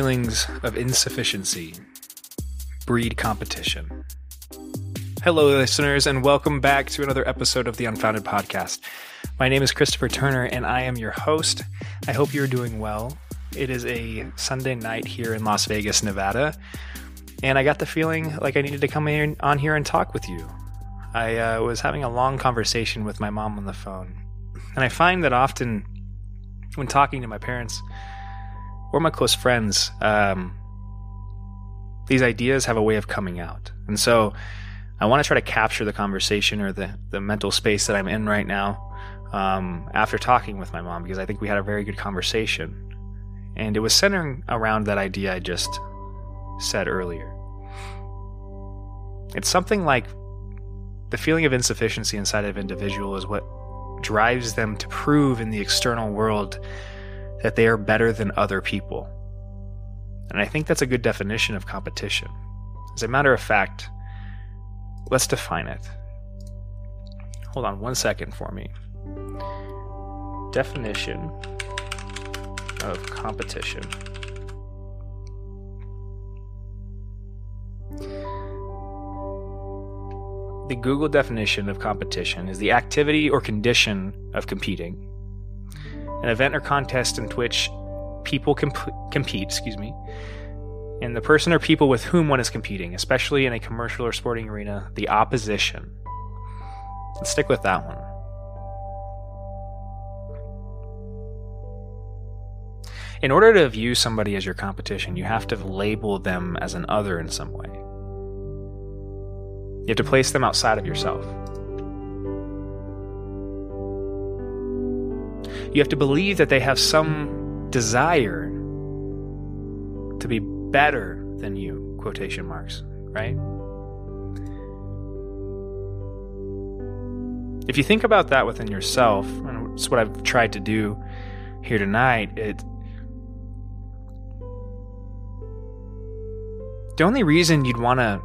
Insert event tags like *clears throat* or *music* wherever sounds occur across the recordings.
feelings of insufficiency breed competition. Hello, listeners, and welcome back to another episode of the Unfounded Podcast. My name is Christopher Turner, and I am your host. I hope you're doing well. It is a Sunday night here in Las Vegas, Nevada, and I got the feeling like I needed to come in, on here and talk with you. I uh, was having a long conversation with my mom on the phone, and I find that often when talking to my parents or my close friends, um, these ideas have a way of coming out. And so I want to try to capture the conversation or the, the mental space that I'm in right now um, after talking with my mom because I think we had a very good conversation. And it was centering around that idea I just said earlier. It's something like the feeling of insufficiency inside of an individual is what drives them to prove in the external world that they are better than other people. And I think that's a good definition of competition. As a matter of fact, let's define it. Hold on one second for me. Definition of competition. The Google definition of competition is the activity or condition of competing. An event or contest in which people comp- compete, excuse me, and the person or people with whom one is competing, especially in a commercial or sporting arena, the opposition. Let's stick with that one. In order to view somebody as your competition, you have to label them as an other in some way. You have to place them outside of yourself. You have to believe that they have some desire to be better than you, quotation marks, right? If you think about that within yourself, and it's what I've tried to do here tonight, it the only reason you'd want to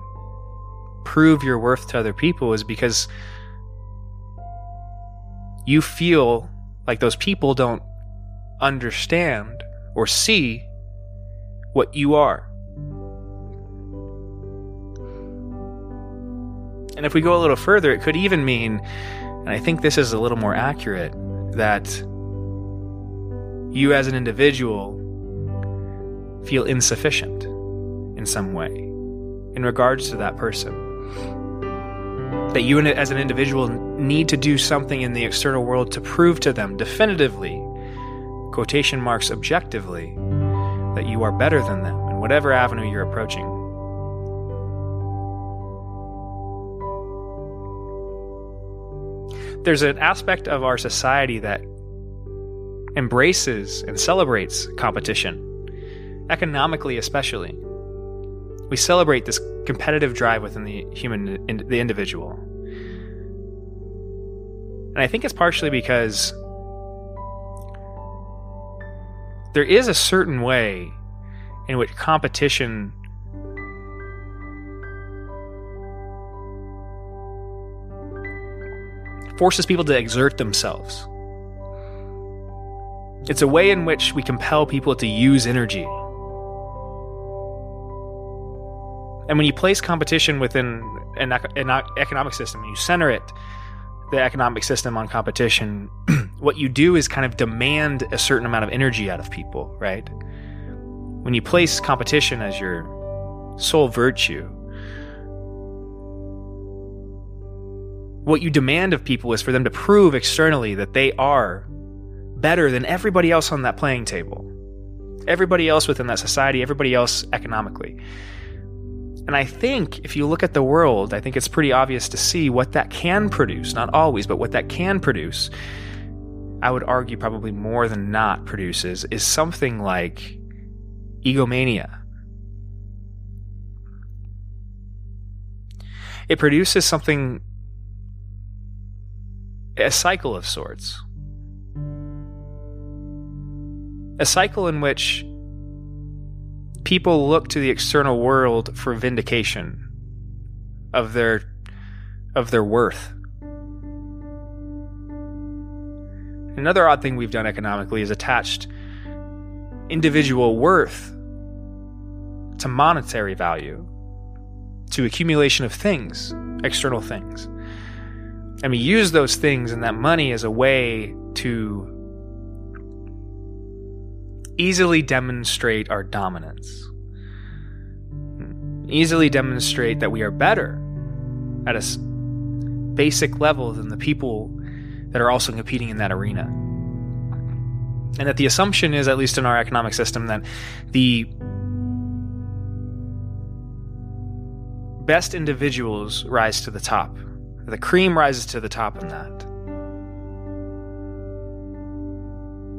prove your worth to other people is because you feel like those people don't understand or see what you are. And if we go a little further, it could even mean, and I think this is a little more accurate, that you as an individual feel insufficient in some way in regards to that person that you as an individual need to do something in the external world to prove to them definitively, quotation marks objectively, that you are better than them in whatever avenue you're approaching. There's an aspect of our society that embraces and celebrates competition, economically especially. We celebrate this competitive drive within the human, in, the individual. And I think it's partially because there is a certain way in which competition forces people to exert themselves. It's a way in which we compel people to use energy And when you place competition within an, an economic system, you center it, the economic system on competition, *clears throat* what you do is kind of demand a certain amount of energy out of people, right? When you place competition as your sole virtue, what you demand of people is for them to prove externally that they are better than everybody else on that playing table, everybody else within that society, everybody else economically. And I think if you look at the world, I think it's pretty obvious to see what that can produce. Not always, but what that can produce, I would argue probably more than not produces, is something like egomania. It produces something, a cycle of sorts. A cycle in which people look to the external world for vindication of their of their worth. Another odd thing we've done economically is attached individual worth to monetary value, to accumulation of things, external things. And we use those things and that money as a way to easily demonstrate our dominance, easily demonstrate that we are better at a basic level than the people that are also competing in that arena. And that the assumption is, at least in our economic system, that the best individuals rise to the top. The cream rises to the top in that.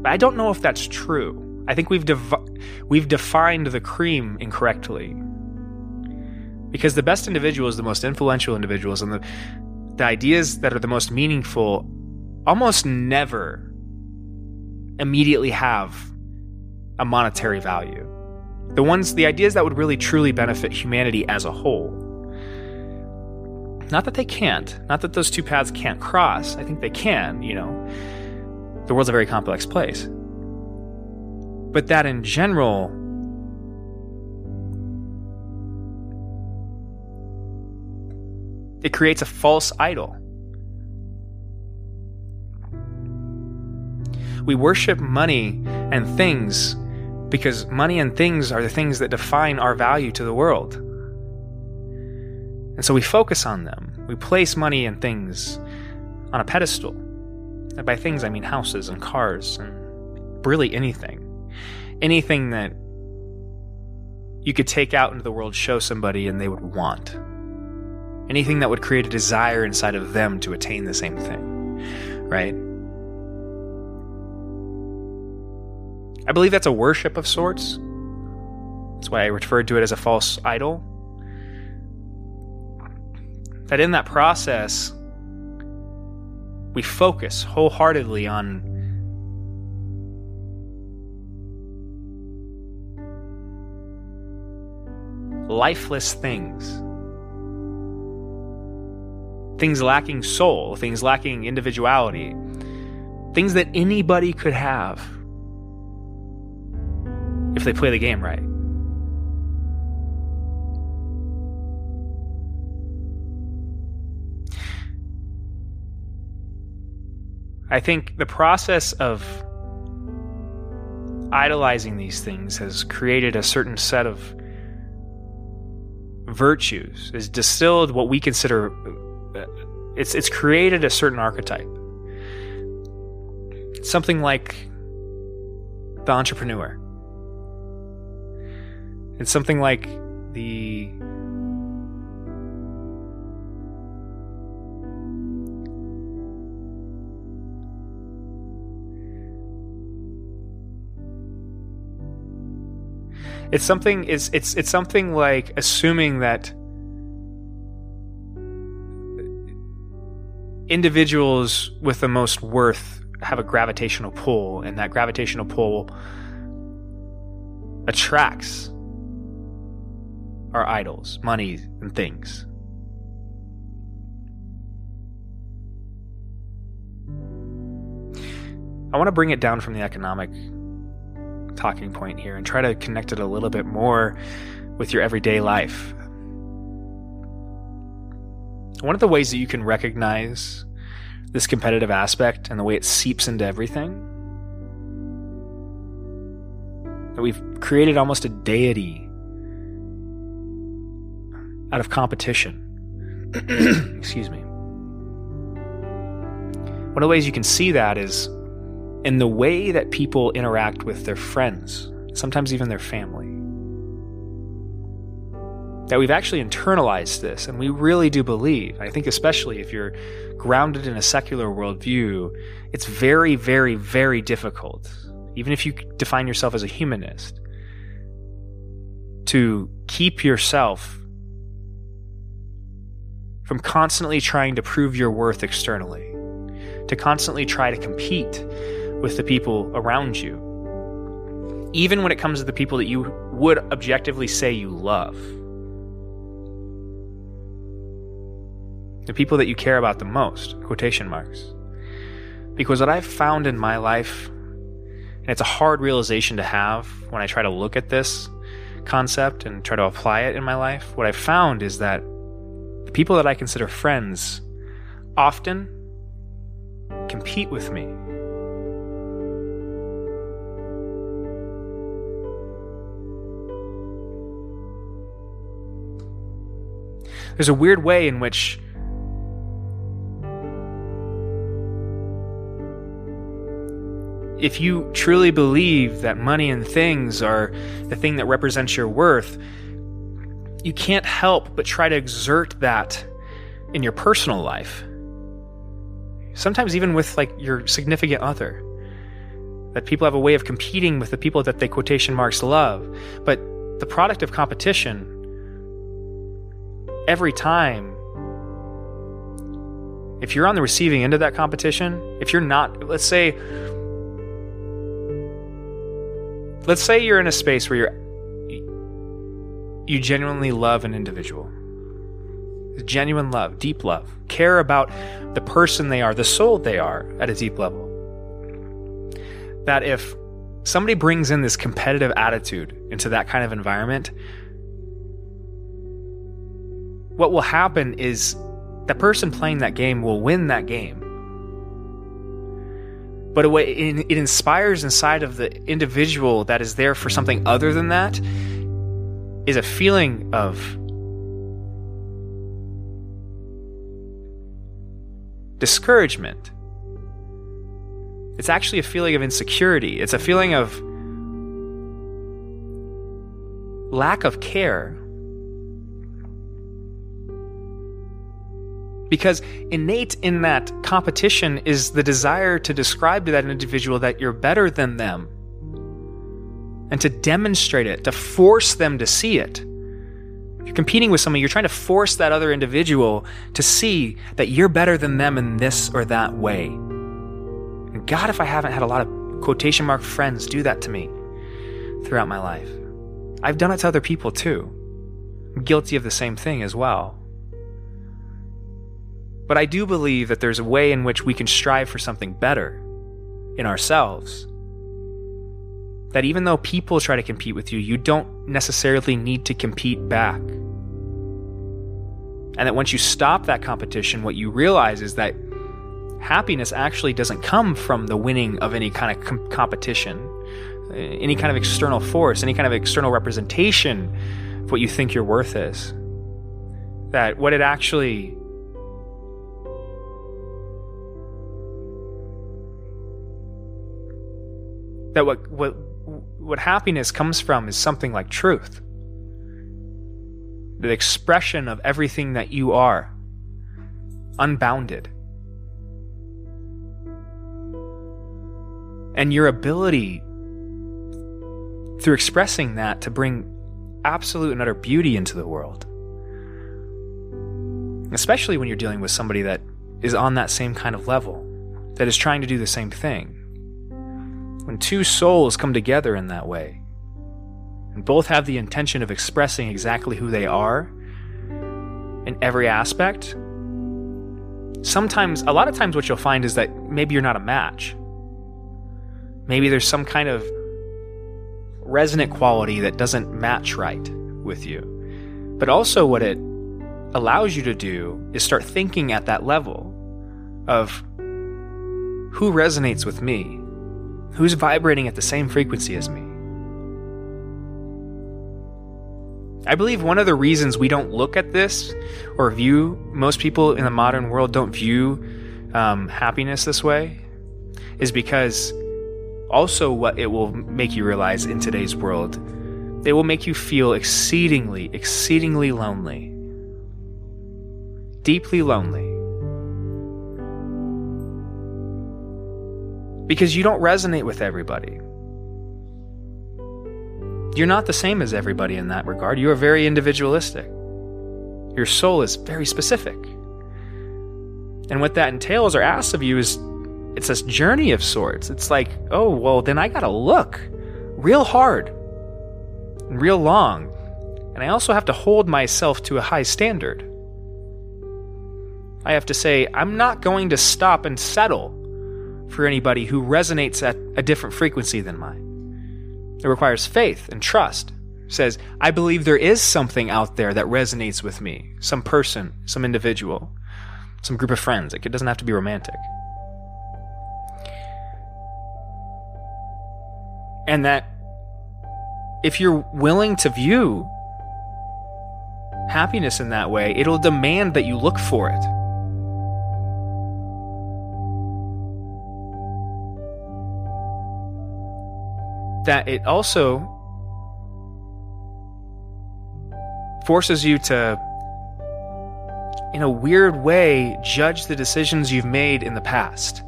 But I don't know if that's true. I think we've devi- we've defined the cream incorrectly. Because the best individuals, the most influential individuals, and the the ideas that are the most meaningful almost never immediately have a monetary value. The ones, the ideas that would really truly benefit humanity as a whole. Not that they can't, not that those two paths can't cross. I think they can, you know. The world's a very complex place. But that in general, it creates a false idol. We worship money and things because money and things are the things that define our value to the world. And so we focus on them. We place money and things on a pedestal. And by things, I mean houses and cars and really anything. Anything that you could take out into the world, show somebody, and they would want. Anything that would create a desire inside of them to attain the same thing. Right? I believe that's a worship of sorts. That's why I referred to it as a false idol. That in that process, we focus wholeheartedly on lifeless things. Things lacking soul, things lacking individuality, things that anybody could have if they play the game right. I think the process of idolizing these things has created a certain set of virtues, is distilled what we consider uh, it's it's created a certain archetype. Something like the entrepreneur. It's something like the It's something it's it's it's something like assuming that individuals with the most worth have a gravitational pull and that gravitational pull attracts our idols, money, and things. I want to bring it down from the economic talking point here and try to connect it a little bit more with your everyday life. One of the ways that you can recognize this competitive aspect and the way it seeps into everything that we've created almost a deity out of competition. *clears throat* Excuse me. One of the ways you can see that is in the way that people interact with their friends, sometimes even their family. That we've actually internalized this, and we really do believe. I think, especially if you're grounded in a secular worldview, it's very, very, very difficult, even if you define yourself as a humanist, to keep yourself from constantly trying to prove your worth externally, to constantly try to compete with the people around you, even when it comes to the people that you would objectively say you love. The people that you care about the most, quotation marks. Because what I've found in my life, and it's a hard realization to have when I try to look at this, concept and try to apply it in my life, what I've found is that the people that I consider friends often compete with me. There's a weird way in which if you truly believe that money and things are the thing that represents your worth, you can't help but try to exert that in your personal life. Sometimes, even with like your significant other, that people have a way of competing with the people that they quotation marks love. But the product of competition, every time, if you're on the receiving end of that competition, if you're not, let's say, let's say you're in a space where you're you genuinely love an individual. Genuine love deep love. Care about the person they are the soul they are at a deep level. That if somebody brings in this competitive attitude into that kind of environment what will happen is the person playing that game will win that game but it, inspires inside of the individual that is there for something other than that is a feeling of discouragement. It's actually a feeling of insecurity. It's a feeling of lack of care Because innate in that competition is the desire to describe to that individual that you're better than them and to demonstrate it, to force them to see it. You're competing with someone, you're trying to force that other individual to see that you're better than them in this or that way. And God, if I haven't had a lot of quotation mark friends do that to me throughout my life, I've done it to other people too. I'm guilty of the same thing as well. But I do believe that there's a way in which we can strive for something better in ourselves. That even though people try to compete with you, you don't necessarily need to compete back. And that once you stop that competition, what you realize is that happiness actually doesn't come from the winning of any kind of com- competition, eh, any kind of external force, any kind of external representation of what you think your worth is. That what it actually that what what what happiness comes from is something like truth. The expression of everything that you are unbounded. And your ability through expressing that to bring absolute and utter beauty into the world. Especially when you're dealing with somebody that is on that same kind of level that is trying to do the same thing when two souls come together in that way, and both have the intention of expressing exactly who they are in every aspect, sometimes, a lot of times, what you'll find is that maybe you're not a match. Maybe there's some kind of resonant quality that doesn't match right with you. But also, what it allows you to do is start thinking at that level of who resonates with me Who's vibrating at the same frequency as me? I believe one of the reasons we don't look at this or view, most people in the modern world don't view um, happiness this way, is because also what it will make you realize in today's world, it will make you feel exceedingly, exceedingly lonely. Deeply lonely. Because you don't resonate with everybody. You're not the same as everybody in that regard. You are very individualistic. Your soul is very specific. And what that entails or asks of you is it's this journey of sorts. It's like, oh, well, then I got to look real hard and real long. And I also have to hold myself to a high standard. I have to say, I'm not going to stop and settle for anybody who resonates at a different frequency than mine. It requires faith and trust says, I believe there is something out there that resonates with me, some person, some individual, some group of friends. Like, it doesn't have to be romantic. And that if you're willing to view happiness in that way, it'll demand that you look for it. That it also forces you to, in a weird way, judge the decisions you've made in the past,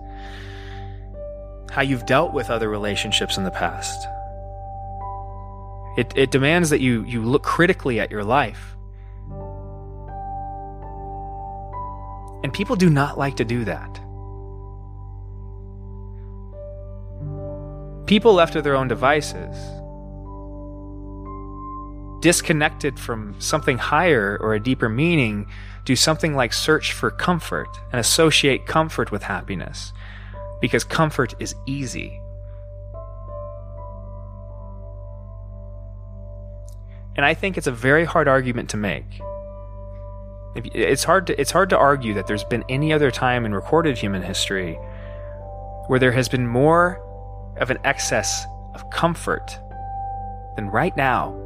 how you've dealt with other relationships in the past. It, it demands that you, you look critically at your life. And people do not like to do that. People left to their own devices disconnected from something higher or a deeper meaning, do something like search for comfort and associate comfort with happiness because comfort is easy. And I think it's a very hard argument to make. It's hard to, it's hard to argue that there's been any other time in recorded human history where there has been more of an excess of comfort than right now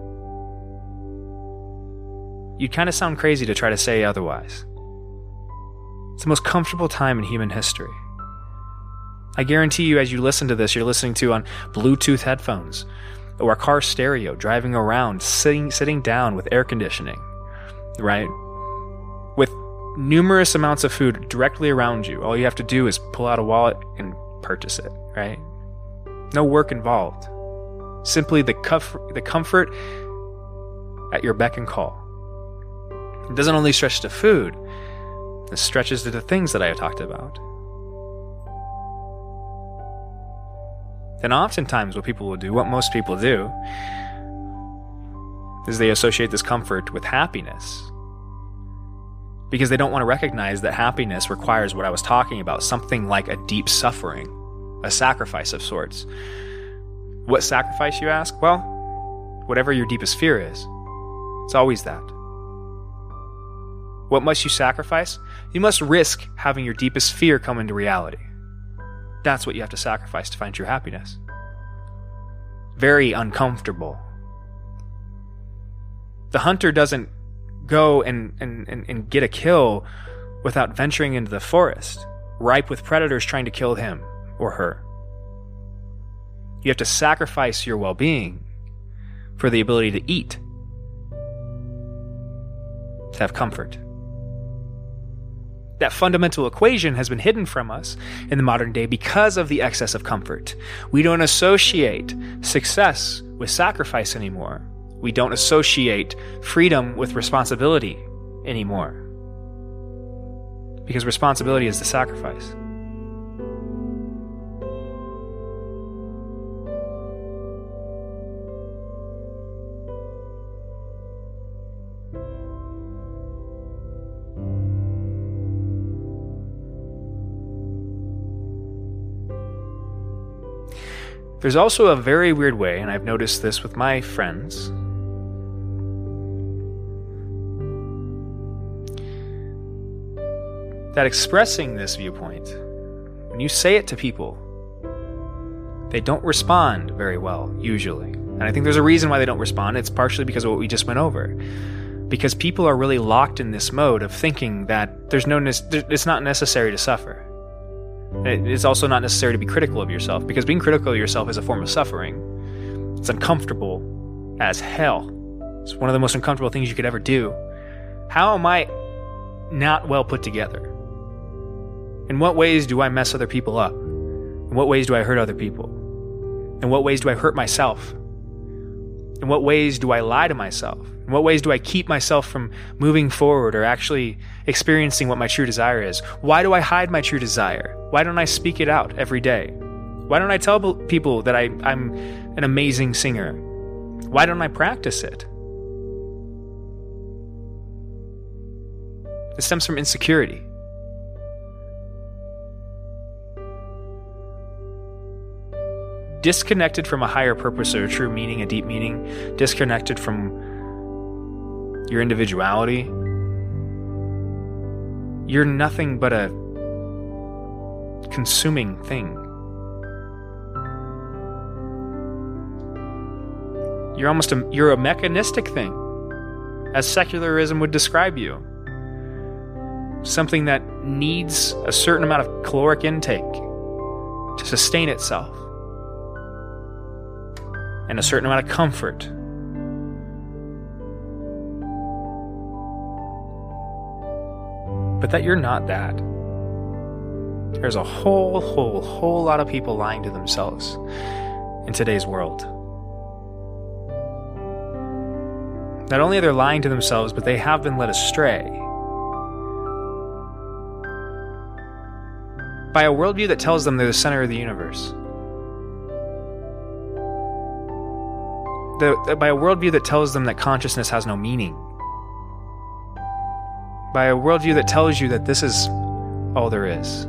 you'd kind of sound crazy to try to say otherwise. It's the most comfortable time in human history. I guarantee you, as you listen to this, you're listening to on Bluetooth headphones or a car stereo, driving around, sitting, sitting down with air conditioning, right? With numerous amounts of food directly around you. All you have to do is pull out a wallet and purchase it, right? No work involved. Simply the, comf- the comfort at your beck and call. It doesn't only stretch to food, it stretches to the things that I have talked about. Then, oftentimes, what people will do, what most people do, is they associate this comfort with happiness. Because they don't want to recognize that happiness requires what I was talking about something like a deep suffering, a sacrifice of sorts. What sacrifice, you ask? Well, whatever your deepest fear is. It's always that. What must you sacrifice? You must risk having your deepest fear come into reality. That's what you have to sacrifice to find true happiness. Very uncomfortable. The hunter doesn't go and, and, and, and get a kill without venturing into the forest, ripe with predators trying to kill him or her. You have to sacrifice your well being for the ability to eat, to have comfort. That fundamental equation has been hidden from us in the modern day because of the excess of comfort. We don't associate success with sacrifice anymore. We don't associate freedom with responsibility anymore. Because responsibility is the sacrifice. There's also a very weird way, and I've noticed this with my friends. That expressing this viewpoint, when you say it to people, they don't respond very well, usually. And I think there's a reason why they don't respond. It's partially because of what we just went over. Because people are really locked in this mode of thinking that there's no, it's not necessary to suffer. It's also not necessary to be critical of yourself because being critical of yourself is a form of suffering. It's uncomfortable as hell. It's one of the most uncomfortable things you could ever do. How am I not well put together? In what ways do I mess other people up? In what ways do I hurt other people? In what ways do I hurt myself? In what ways do I lie to myself? In what ways do I keep myself from moving forward or actually experiencing what my true desire is? Why do I hide my true desire? Why don't I speak it out every day? Why don't I tell people that I, I'm an amazing singer? Why don't I practice it? It stems from insecurity. disconnected from a higher purpose or a true meaning, a deep meaning, disconnected from your individuality, you're nothing but a consuming thing. You're almost a you're a mechanistic thing, as secularism would describe you. Something that needs a certain amount of caloric intake to sustain itself, and a certain amount of comfort. But that you're not that. There's a whole, whole, whole lot of people lying to themselves in today's world. Not only are they lying to themselves, but they have been led astray by a worldview that tells them they're the center of the universe. The, by a worldview that tells them that consciousness has no meaning. By a worldview that tells you that this is all there is.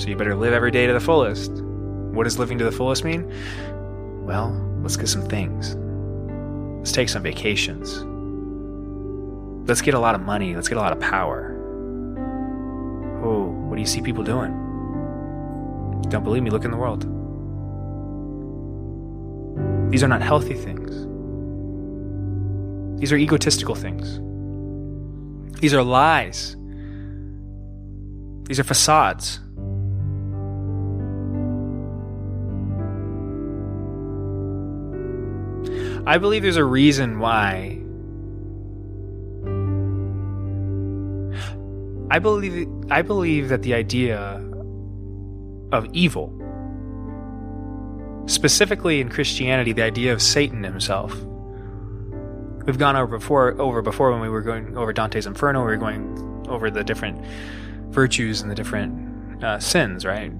So you better live every day to the fullest. What does living to the fullest mean? Well, let's get some things. Let's take some vacations. Let's get a lot of money. Let's get a lot of power. Oh, what do you see people doing? Don't believe me? Look in the world. These are not healthy things. These are egotistical things. These are lies. These are facades. I believe there's a reason why. I believe I believe that the idea of evil, specifically in Christianity, the idea of Satan himself. We've gone over before over before when we were going over Dante's Inferno. We were going over the different virtues and the different uh, sins, right?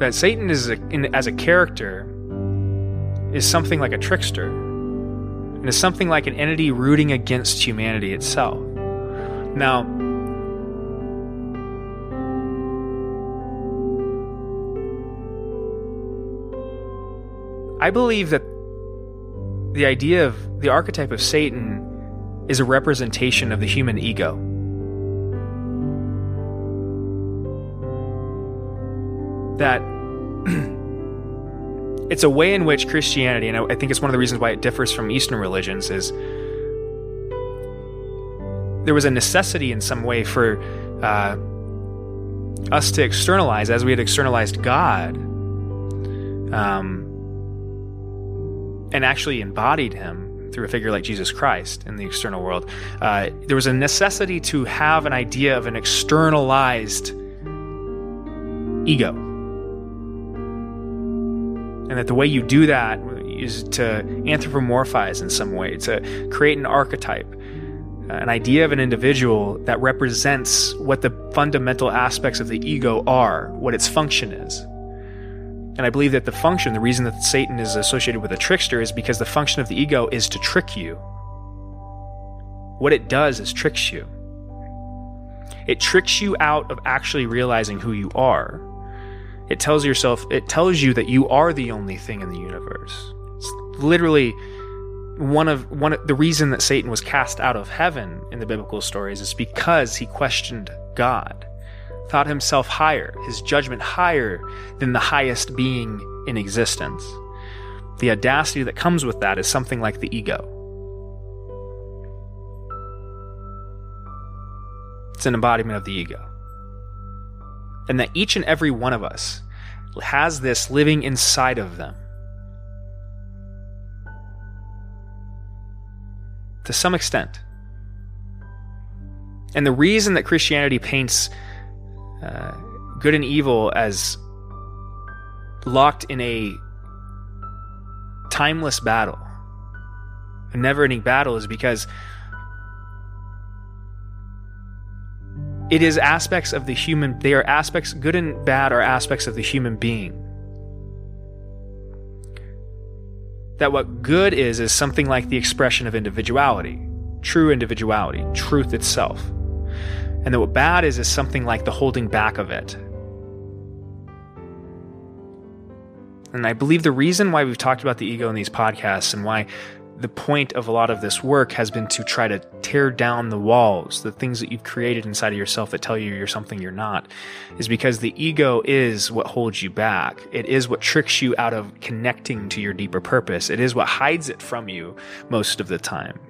That Satan is a, in, as a character is something like a trickster and is something like an entity rooting against humanity itself. Now, I believe that the idea of the archetype of Satan is a representation of the human ego. That *clears throat* it's a way in which Christianity, and I think it's one of the reasons why it differs from Eastern religions, is there was a necessity in some way for uh, us to externalize, as we had externalized God, um, and actually embodied Him through a figure like Jesus Christ in the external world. Uh, there was a necessity to have an idea of an externalized ego and that the way you do that is to anthropomorphize in some way, to create an archetype, uh, an idea of an individual that represents what the fundamental aspects of the ego are, what its function is. And I believe that the function, the reason that Satan is associated with a trickster, is because the function of the ego is to trick you. What it does is tricks you. It tricks you out of actually realizing who you are it tells yourself, it tells you that you are the only thing in the universe. It's literally one of one of, the reason that Satan was cast out of heaven in the biblical stories is because he questioned God, thought himself higher, his judgment higher than the highest being in existence. The audacity that comes with that is something like the ego. It's an embodiment of the ego and that each and every one of us has this living inside of them. To some extent. And the reason that Christianity paints uh, good and evil as locked in a timeless battle, a never ending battle, is because It is aspects of the human, they are aspects, good and bad are aspects of the human being. That what good is, is something like the expression of individuality, true individuality, truth itself. And what bad is, is something like the holding back of it. And I believe the reason why we've talked about the ego in these podcasts and why the point of a lot of this work has been to try to tear down the walls, the things that you've created inside of yourself that tell you you're something you're not, is because the ego is what holds you back. It is what tricks you out of connecting to your deeper purpose. It is what hides it from you most of the time.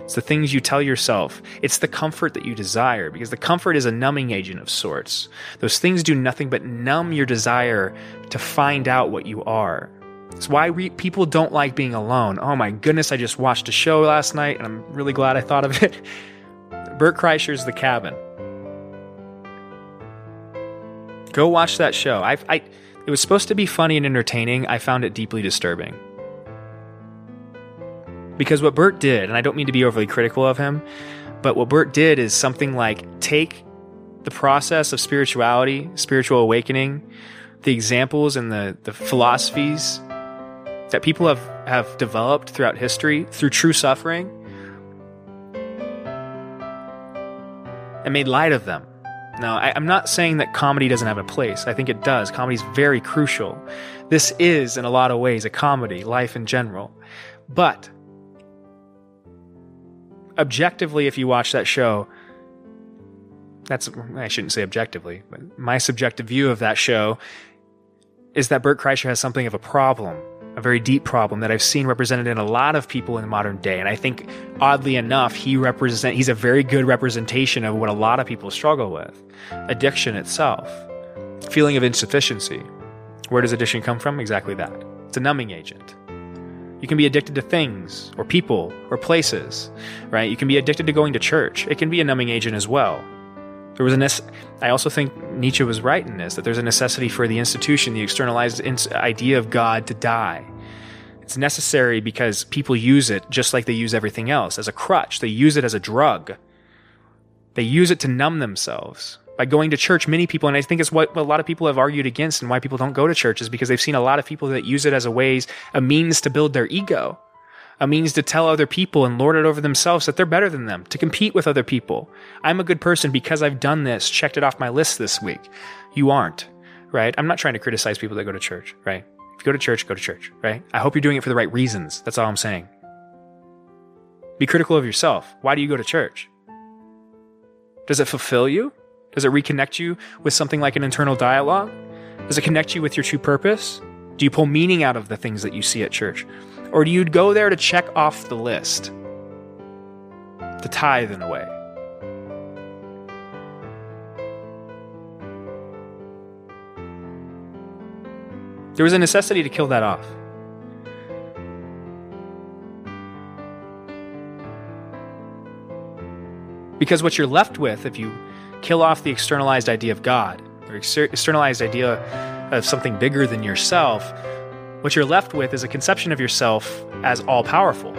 It's the things you tell yourself. It's the comfort that you desire because the comfort is a numbing agent of sorts. Those things do nothing but numb your desire to find out what you are. It's why we, people don't like being alone. Oh my goodness, I just watched a show last night and I'm really glad I thought of it. *laughs* Bert Kreischer's The Cabin. Go watch that show. I, I, it was supposed to be funny and entertaining. I found it deeply disturbing. Because what Bert did, and I don't mean to be overly critical of him, but what Bert did is something like take the process of spirituality, spiritual awakening, the examples and the, the philosophies that people have, have developed throughout history through true suffering and made light of them. Now, I, am not saying that comedy doesn't have a place. I think it does. Comedy is very crucial. This is, in a lot of ways, a comedy, life in general. But objectively, if you watch that show, that's, I shouldn't say objectively, but my subjective view of that show is that Bert Kreischer has something of a problem a very deep problem that I've seen represented in a lot of people in the modern day. And I think, oddly enough, he represent he's a very good representation of what a lot of people struggle with: addiction itself, feeling of insufficiency. Where does addiction come from? Exactly that. It's a numbing agent. You can be addicted to things or people or places, right? You can be addicted to going to church. It can be a numbing agent as well. There was a nece- I also think Nietzsche was right in this that there's a necessity for the institution, the externalized idea of God to die. It's necessary because people use it just like they use everything else as a crutch. They use it as a drug. They use it to numb themselves. By going to church, many people, and I think it's what a lot of people have argued against and why people don't go to church is because they've seen a lot of people that use it as a ways, a means to build their ego a means to tell other people and lord it over themselves that they're better than them, to compete with other people. I'm a good person because I've done this, checked it off my list this week. You aren't, right? I'm not trying to criticize people that go to church, right? If you go to church, go to church, right? I hope you're doing it for the right reasons. That's all I'm saying. Be critical of yourself. Why do you go to church? Does it fulfill you? Does it reconnect you with something like an internal dialogue? Does it connect you with your true purpose? Do you pull meaning out of the things that you see at church? Or do you go there to check off the list? To tithe in a way? There was a necessity to kill that off. Because what you're left with, if you kill off the externalized idea of God, or externalized idea of something bigger than yourself, what you're left with is a conception of yourself as all powerful.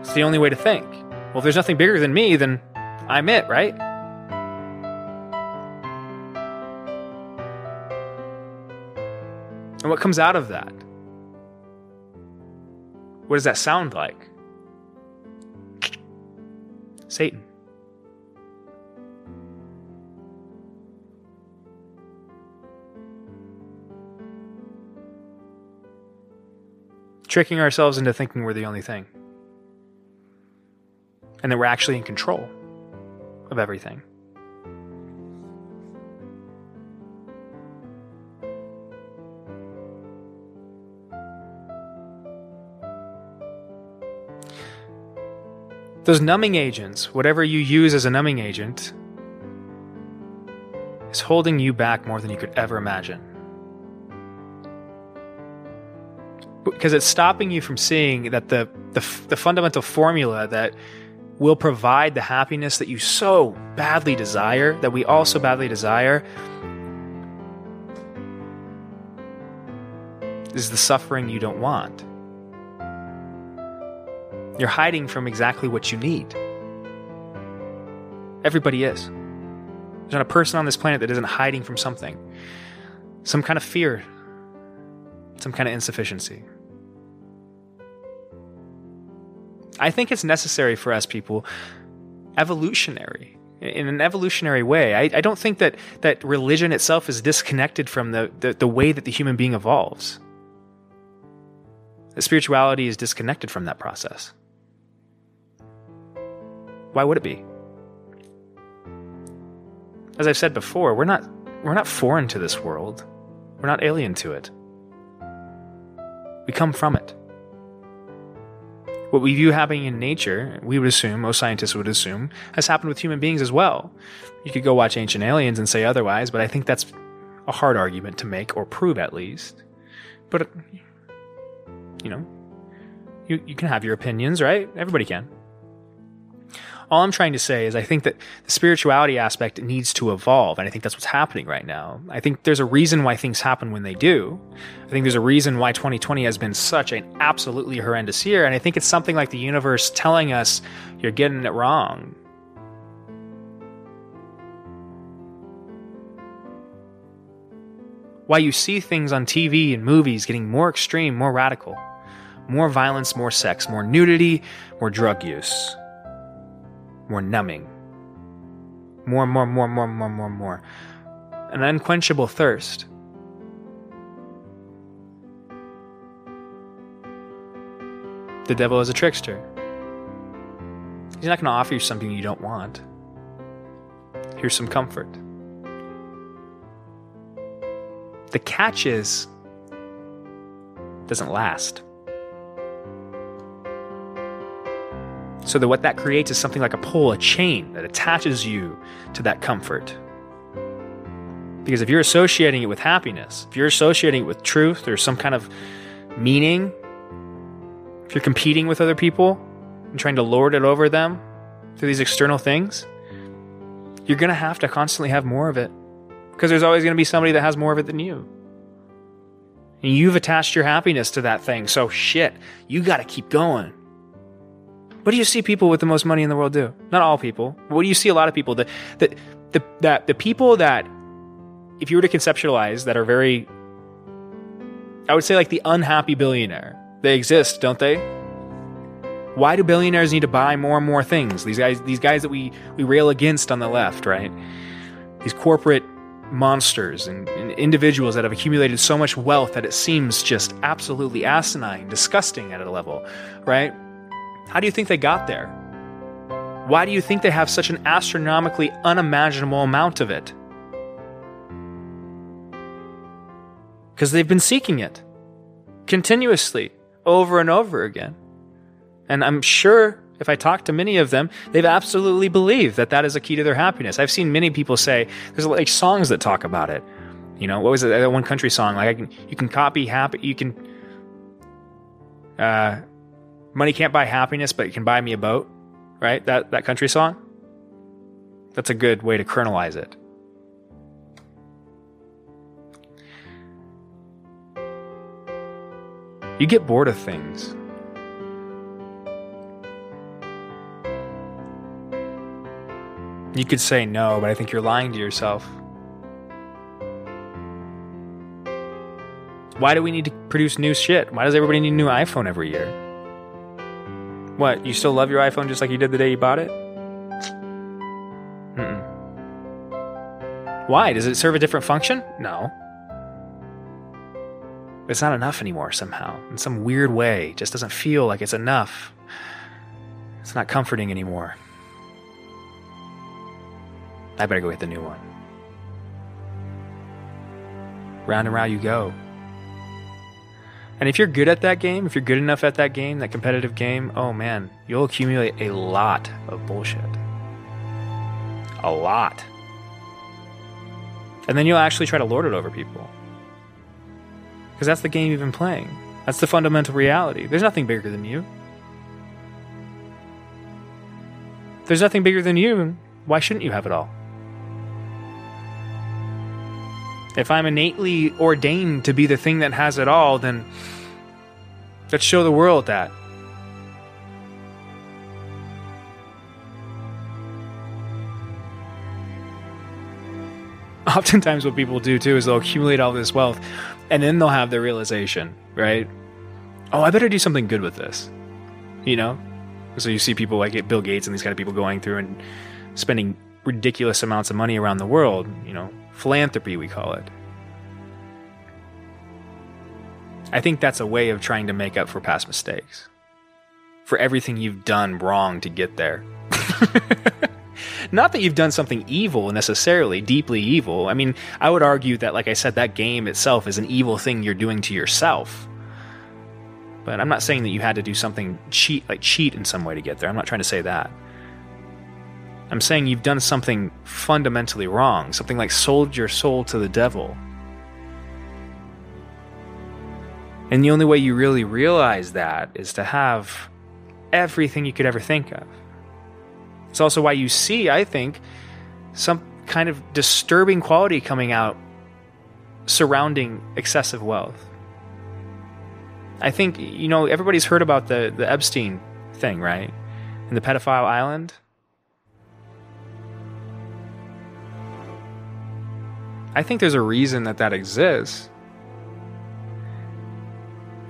It's the only way to think. Well, if there's nothing bigger than me, then I'm it, right? And what comes out of that? What does that sound like? Satan. Tricking ourselves into thinking we're the only thing. And that we're actually in control of everything. Those numbing agents, whatever you use as a numbing agent, is holding you back more than you could ever imagine. Because it's stopping you from seeing that the, the the fundamental formula that will provide the happiness that you so badly desire, that we all so badly desire, is the suffering you don't want. You're hiding from exactly what you need. Everybody is. There's not a person on this planet that isn't hiding from something. Some kind of fear, some kind of insufficiency. I think it's necessary for us people, evolutionary, in an evolutionary way. I, I don't think that, that religion itself is disconnected from the, the, the way that the human being evolves. that spirituality is disconnected from that process. Why would it be? As I've said before, we're not we're not foreign to this world. We're not alien to it. We come from it. What we view happening in nature, we would assume, most scientists would assume, has happened with human beings as well. You could go watch Ancient Aliens and say otherwise, but I think that's a hard argument to make or prove at least. But, you know, you, you can have your opinions, right? Everybody can. All I'm trying to say is I think that the spirituality aspect needs to evolve, and I think that's what's happening right now. I think there's a reason why things happen when they do. I think there's a reason why 2020 has been such an absolutely horrendous year, and I think it's something like the universe telling us you're getting it wrong. Why you see things on TV and movies getting more extreme, more radical, more violence, more sex, more nudity, more drug use more numbing. More, more, more, more, more, more, more. An unquenchable thirst. The devil is a trickster. He's not going to offer you something you don't want. Here's some comfort. The catch is doesn't last. So that what that creates is something like a pull, a chain that attaches you to that comfort. Because if you're associating it with happiness, if you're associating it with truth or some kind of meaning, if you're competing with other people and trying to lord it over them through these external things, you're going to have to constantly have more of it. Because there's always going to be somebody that has more of it than you. And you've attached your happiness to that thing. So shit, you got to keep going. What do you see people with the most money in the world do? Not all people. What do you see a lot of people that that the that the people that if you were to conceptualize that are very I would say like the unhappy billionaire. They exist, don't they? Why do billionaires need to buy more and more things? These guys these guys that we we rail against on the left, right? These corporate monsters and, and, individuals that have accumulated so much wealth that it seems just absolutely asinine, disgusting at a level, right? How do you think they got there? Why do you think they have such an astronomically unimaginable amount of it? Because they've been seeking it continuously, over and over again. And I'm sure if I talk to many of them, they've absolutely believed that that is a key to their happiness. I've seen many people say there's like songs that talk about it. You know, what was it? That one country song like I can you can copy happy you can uh Money can't buy happiness, but it can buy me a boat. Right? That that country song? That's a good way to kernelize it. You get bored of things. You could say no, but I think you're lying to yourself. Why do we need to produce new shit? Why does everybody need a new iPhone every year? What, you still love your iPhone just like you did the day you bought it? Mm-mm. Why? Does it serve a different function? No. It's not enough anymore somehow. In some weird way. It just doesn't feel like it's enough. It's not comforting anymore. I better go get the new one. Round and round you go. And if you're good at that game, if you're good enough at that game, that competitive game, oh man, you'll accumulate a lot of bullshit. A lot. And then you'll actually try to lord it over people. Because that's the game you've been playing. That's the fundamental reality. There's nothing bigger than you. There's nothing bigger than you, why shouldn't you have it all? If I'm innately ordained to be the thing that has it all, then let's show the world that. *laughs* Oftentimes, what people do too is they'll accumulate all this wealth and then they'll have the realization, right? Oh, I better do something good with this. You know? So you see people like Bill Gates and these kind of people going through and spending ridiculous amounts of money around the world, you know, philanthropy, we call it. I think that's a way of trying to make up for past mistakes. For everything you've done wrong to get there. *laughs* Not that you've done something evil necessarily, deeply evil. I mean, I would argue that, like I said, that game itself is an evil thing you're doing to yourself. But I'm not saying that you had to do something cheat, like cheat in some way to get there. I'm not trying to say that. I'm saying you've done something fundamentally wrong, something like sold your soul to the devil. And the only way you really realize that is to have everything you could ever think of. It's also why you see, I think, some kind of disturbing quality coming out surrounding excessive wealth. I think, you know, everybody's heard about the, the Epstein thing, right? In the pedophile island. I think there's a reason that that exists.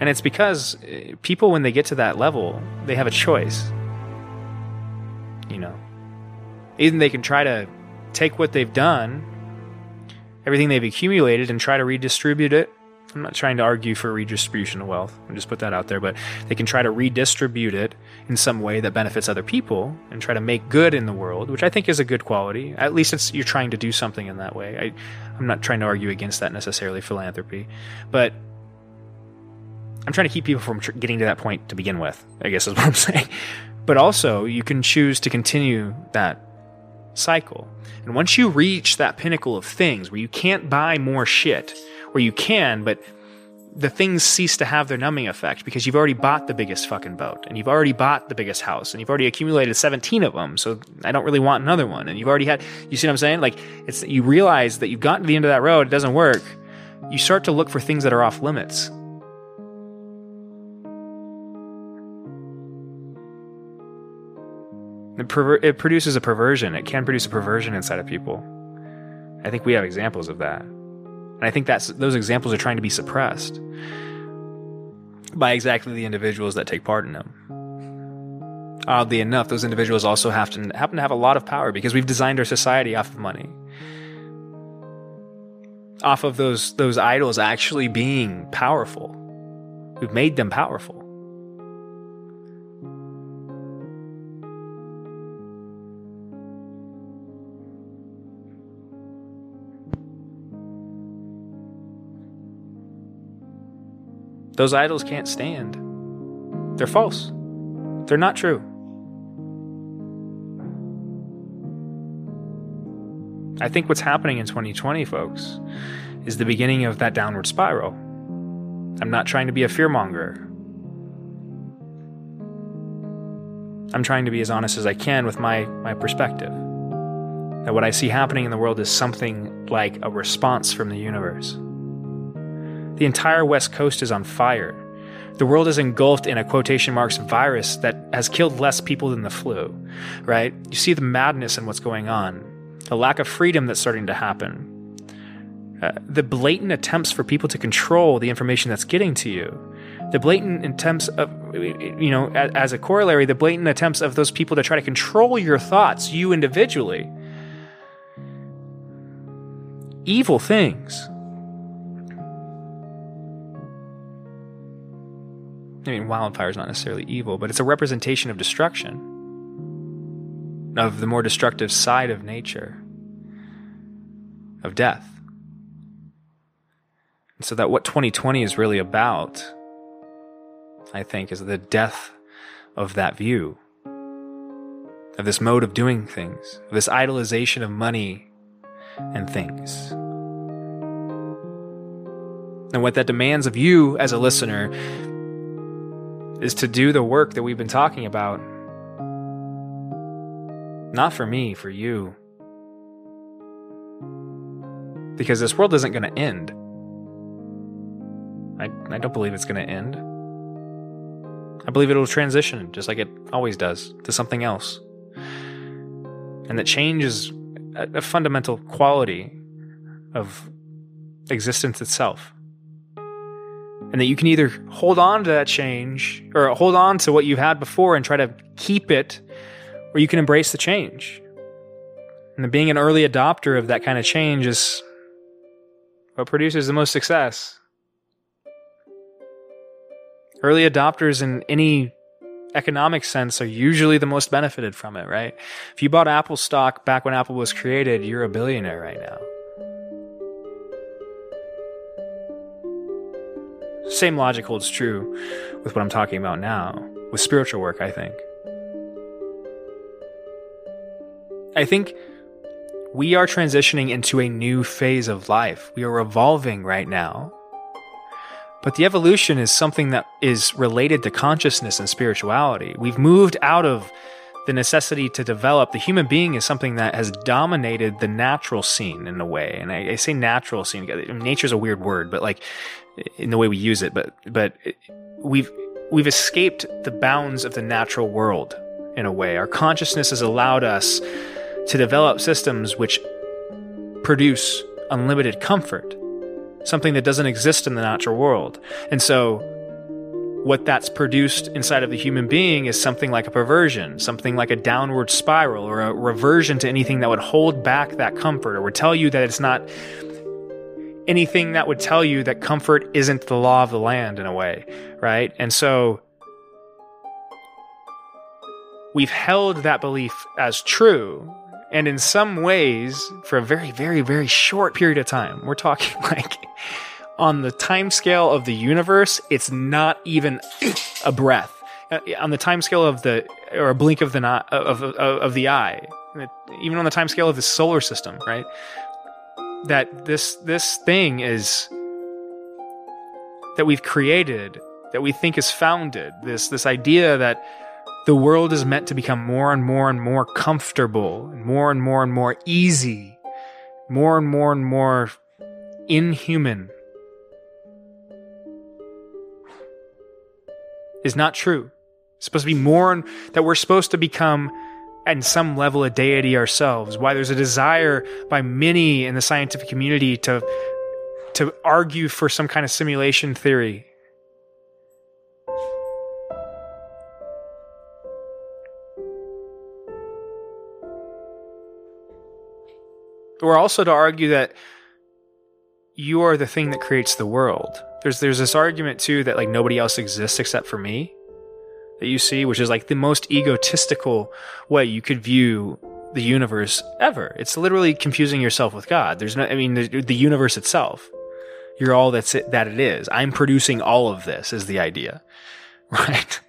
And it's because eh, people, when they get to that level, they have a choice. You know, even they can try to take what they've done, everything they've accumulated, and try to redistribute it. I'm not trying to argue for redistribution of wealth. I'll just put that out there, but they can try to redistribute it in some way that benefits other people and try to make good in the world, which I think is a good quality. At least it's you're trying to do something in that way. I, I'm not trying to argue against that necessarily, philanthropy, but I'm trying to keep people from tr- getting to that point to begin with, I guess is *laughs* what I'm saying. But also, you can choose to continue that cycle. And once you reach that pinnacle of things where you can't buy more shit, where you can, but the things cease to have their numbing effect because you've already bought the biggest fucking boat and you've already bought the biggest house and you've already accumulated 17 of them. So I don't really want another one. And you've already had, you see what I'm saying? Like it's, you realize that you've gotten to the end of that road. It doesn't work. You start to look for things that are off limits. It, perver- it produces a perversion. It can produce a perversion inside of people. I think we have examples of that. And I think that's those examples are trying to be suppressed by exactly the individuals that take part in them. Oddly enough, those individuals also have to happen to have a lot of power because we've designed our society off of money. Off of those those idols actually being powerful. We've made them powerful. Those idols can't stand. They're false. They're not true. I think what's happening in 2020, folks, is the beginning of that downward spiral. I'm not trying to be a fearmonger. I'm trying to be as honest as I can with my, my perspective. That what I see happening in the world is something like a response from the universe. The entire West Coast is on fire. The world is engulfed in a quotation marks virus that has killed less people than the flu, right? You see the madness in what's going on, the lack of freedom that's starting to happen, uh, the blatant attempts for people to control the information that's getting to you, the blatant attempts of, you know, as, as a corollary, the blatant attempts of those people to try to control your thoughts, you individually. Evil things. I mean, wildfire is not necessarily evil, but it's a representation of destruction, of the more destructive side of nature, of death. And so, that what 2020 is really about, I think, is the death of that view, of this mode of doing things, of this idolization of money and things. And what that demands of you as a listener is to do the work that we've been talking about. Not for me, for you. Because this world isn't going to end. I, I don't believe it's going to end. I believe it'll transition, just like it always does, to something else. And that change is a, a fundamental quality of existence itself and that you can either hold on to that change or hold on to what you've had before and try to keep it, or you can embrace the change. And being an early adopter of that kind of change is what produces the most success. Early adopters in any economic sense are usually the most benefited from it, right? If you bought Apple stock back when Apple was created, you're a billionaire right now. Same logic holds true with what I'm talking about now, with spiritual work, I think. I think we are transitioning into a new phase of life. We are evolving right now. But the evolution is something that is related to consciousness and spirituality. We've moved out of the necessity to develop. The human being is something that has dominated the natural scene in a way. And I, I say natural scene. Nature is a weird word, but like in the way we use it. But but we've we've escaped the bounds of the natural world in a way. Our consciousness has allowed us to develop systems which produce unlimited comfort something that doesn't exist in the natural world. And so what that's produced inside of the human being is something like a perversion, something like a downward spiral or a reversion to anything that would hold back that comfort or would tell you that it's not anything that would tell you that comfort isn't the law of the land in a way, right? And so we've held that belief as true and in some ways, for a very, very, very short period of time, we're talking *laughs* like on the time scale of the universe, it's not even a breath. Uh, on the time scale of the, or a blink of the, not, of, of, of the eye, even on the time scale of the solar system, right? That this, this thing is, that we've created, that we think is founded, this, this idea that the world is meant to become more and more and more comfortable, more and more and more easy, more and more and more inhuman. Is not true. It's supposed to be more that we're supposed to become at some level a deity ourselves. Why there's a desire by many in the scientific community to to argue for some kind of simulation theory or also to argue that you are the thing that creates the world. There's there's this argument too that like nobody else exists except for me that you see, which is like the most egotistical way you could view the universe ever. It's literally confusing yourself with God. There's no, I mean, the, the universe itself. You're all that's it, that it is. I'm producing all of this is the idea, *laughs* right?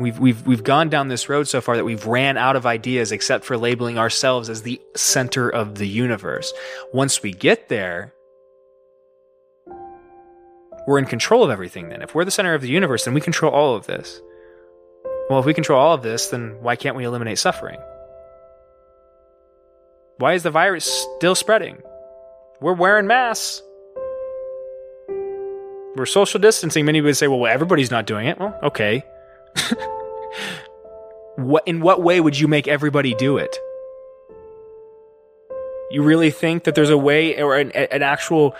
We've, we've, we've gone down this road so far that we've ran out of ideas except for labeling ourselves as the center of the universe. Once we get there, we're in control of everything then. If we're the center of the universe, then we control all of this. Well, if we control all of this, then why can't we eliminate suffering? Why is the virus still spreading? We're wearing masks. We're social distancing. Many would say, well, everybody's not doing it. Well, okay. *laughs* what in what way would you make everybody do it? You really think that there's a way or an, an actual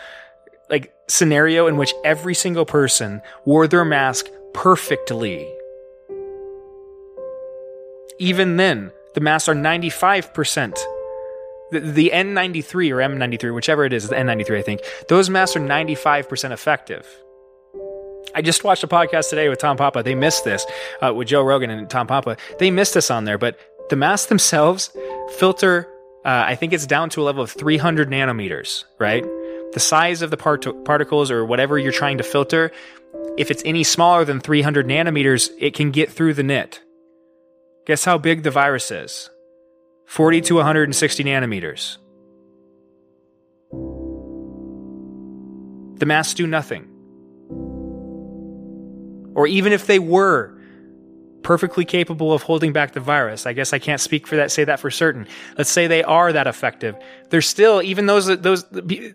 like scenario in which every single person wore their mask perfectly? Even then, the masks are 95%. The, the N93 or M93, whichever it is, the N93, I think, those masks are 95% effective. I just watched a podcast today with Tom Papa. They missed this uh, with Joe Rogan and Tom Papa. They missed this on there, but the masks themselves filter. Uh, I think it's down to a level of 300 nanometers, right? The size of the part- particles or whatever you're trying to filter, if it's any smaller than 300 nanometers, it can get through the knit. Guess how big the virus is? 40 to 160 nanometers. The masks do nothing or even if they were perfectly capable of holding back the virus. I guess I can't speak for that, say that for certain. Let's say they are that effective. They're still, even those, those,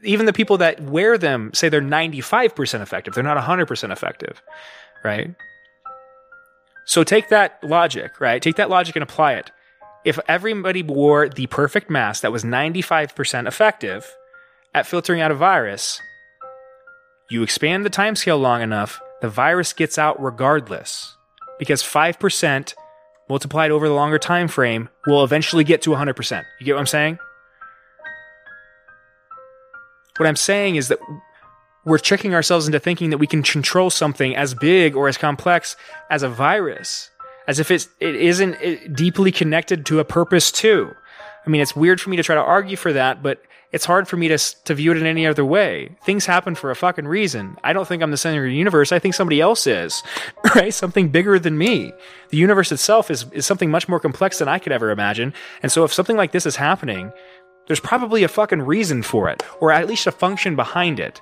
even the people that wear them say they're 95% effective. They're not 100% effective, right? So take that logic, right? Take that logic and apply it. If everybody wore the perfect mask that was 95% effective at filtering out a virus, you expand the timescale long enough, the virus gets out regardless because 5% multiplied over the longer time frame will eventually get to 100%. You get what I'm saying? What I'm saying is that we're tricking ourselves into thinking that we can control something as big or as complex as a virus, as if it's, it isn't deeply connected to a purpose too. I mean, it's weird for me to try to argue for that, but it's hard for me to, to view it in any other way. Things happen for a fucking reason. I don't think I'm the center of the universe. I think somebody else is, *laughs* right? Something bigger than me. The universe itself is, is something much more complex than I could ever imagine. And so if something like this is happening, there's probably a fucking reason for it, or at least a function behind it.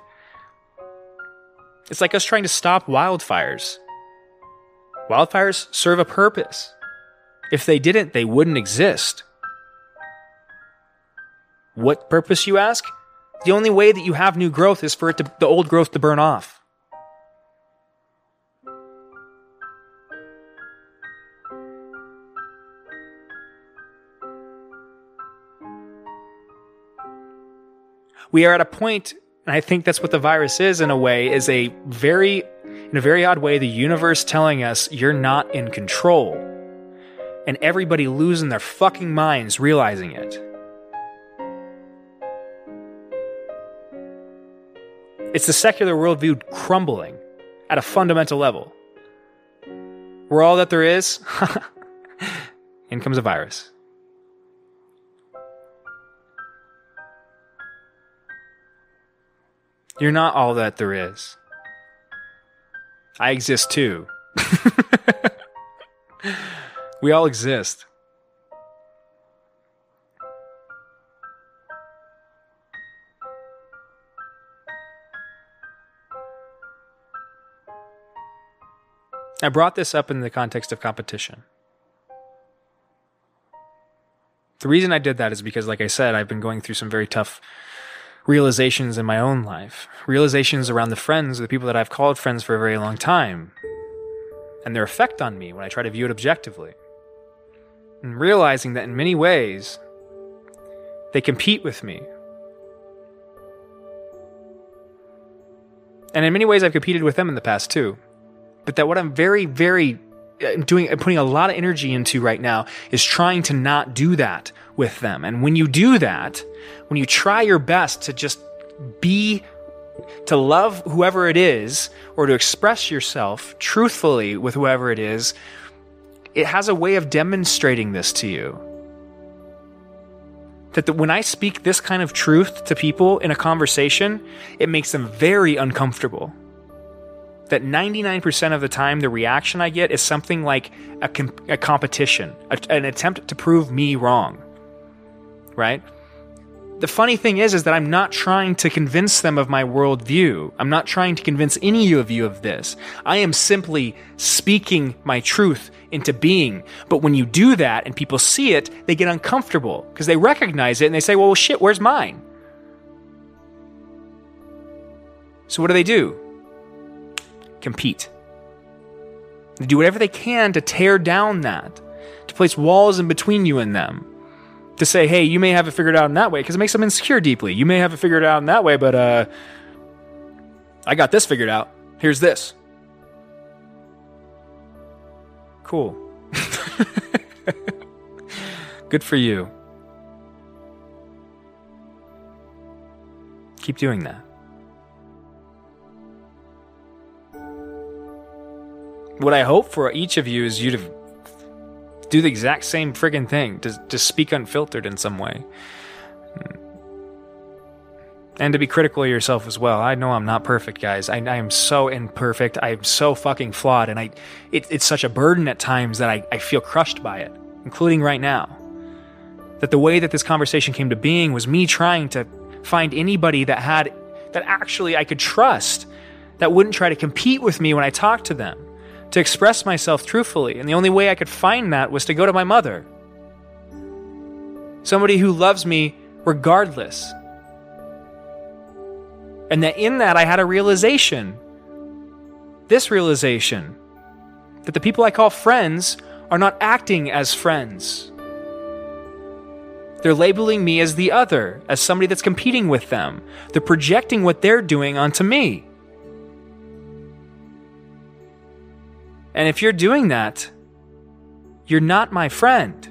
It's like us trying to stop wildfires. Wildfires serve a purpose. If they didn't, they wouldn't exist. What purpose, you ask? The only way that you have new growth is for it to, the old growth to burn off. We are at a point, and I think that's what the virus is in a way, is a very, in a very odd way, the universe telling us you're not in control. And everybody losing their fucking minds realizing it. It's the secular worldview crumbling at a fundamental level. We're all that there is. *laughs* In comes a virus. You're not all that there is. I exist too. *laughs* we all exist. I brought this up in the context of competition. The reason I did that is because, like I said, I've been going through some very tough realizations in my own life, realizations around the friends, the people that I've called friends for a very long time, and their effect on me when I try to view it objectively. And realizing that in many ways, they compete with me. And in many ways, I've competed with them in the past too but that what I'm very, very uh, doing, putting a lot of energy into right now is trying to not do that with them. And when you do that, when you try your best to just be, to love whoever it is, or to express yourself truthfully with whoever it is, it has a way of demonstrating this to you. That the, when I speak this kind of truth to people in a conversation, it makes them very uncomfortable that 99% of the time the reaction I get is something like a, a competition, a, an attempt to prove me wrong. Right? The funny thing is, is that I'm not trying to convince them of my worldview. I'm not trying to convince any of you of this. I am simply speaking my truth into being. But when you do that and people see it, they get uncomfortable because they recognize it and they say, well, shit, where's mine? So what do they do? Compete. They do whatever they can to tear down that, to place walls in between you and them, to say, hey, you may have it figured out in that way, because it makes them insecure deeply. You may have it figured out in that way, but uh, I got this figured out. Here's this. Cool. *laughs* Good for you. Keep doing that. What I hope for each of you is you to do the exact same friggin' thing, to, to speak unfiltered in some way. Mm. And to be critical of yourself as well. I know I'm not perfect, guys. I, I am so imperfect. I am so fucking flawed. And I, it, it's such a burden at times that I, I feel crushed by it, including right now. That the way that this conversation came to being was me trying to find anybody that had, that actually I could trust, that wouldn't try to compete with me when I talked to them to express myself truthfully. And the only way I could find that was to go to my mother. Somebody who loves me regardless. And that in that I had a realization. This realization that the people I call friends are not acting as friends. They're labeling me as the other, as somebody that's competing with them. They're projecting what they're doing onto me. And if you're doing that, you're not my friend.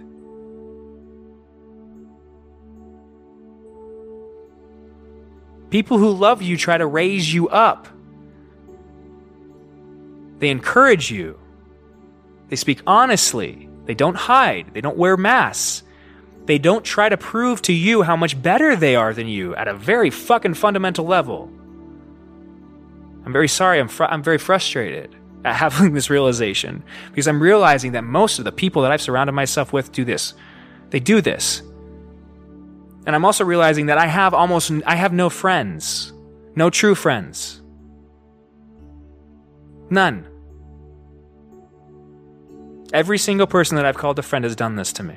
People who love you try to raise you up. They encourage you. They speak honestly. They don't hide. They don't wear masks. They don't try to prove to you how much better they are than you at a very fucking fundamental level. I'm very sorry. I'm, fr- I'm very frustrated Uh, at *laughs* having this realization because I'm realizing that most of the people that I've surrounded myself with do this. They do this. And I'm also realizing that I have almost I have no friends. No true friends. None. Every single person that I've called a friend has done this to me.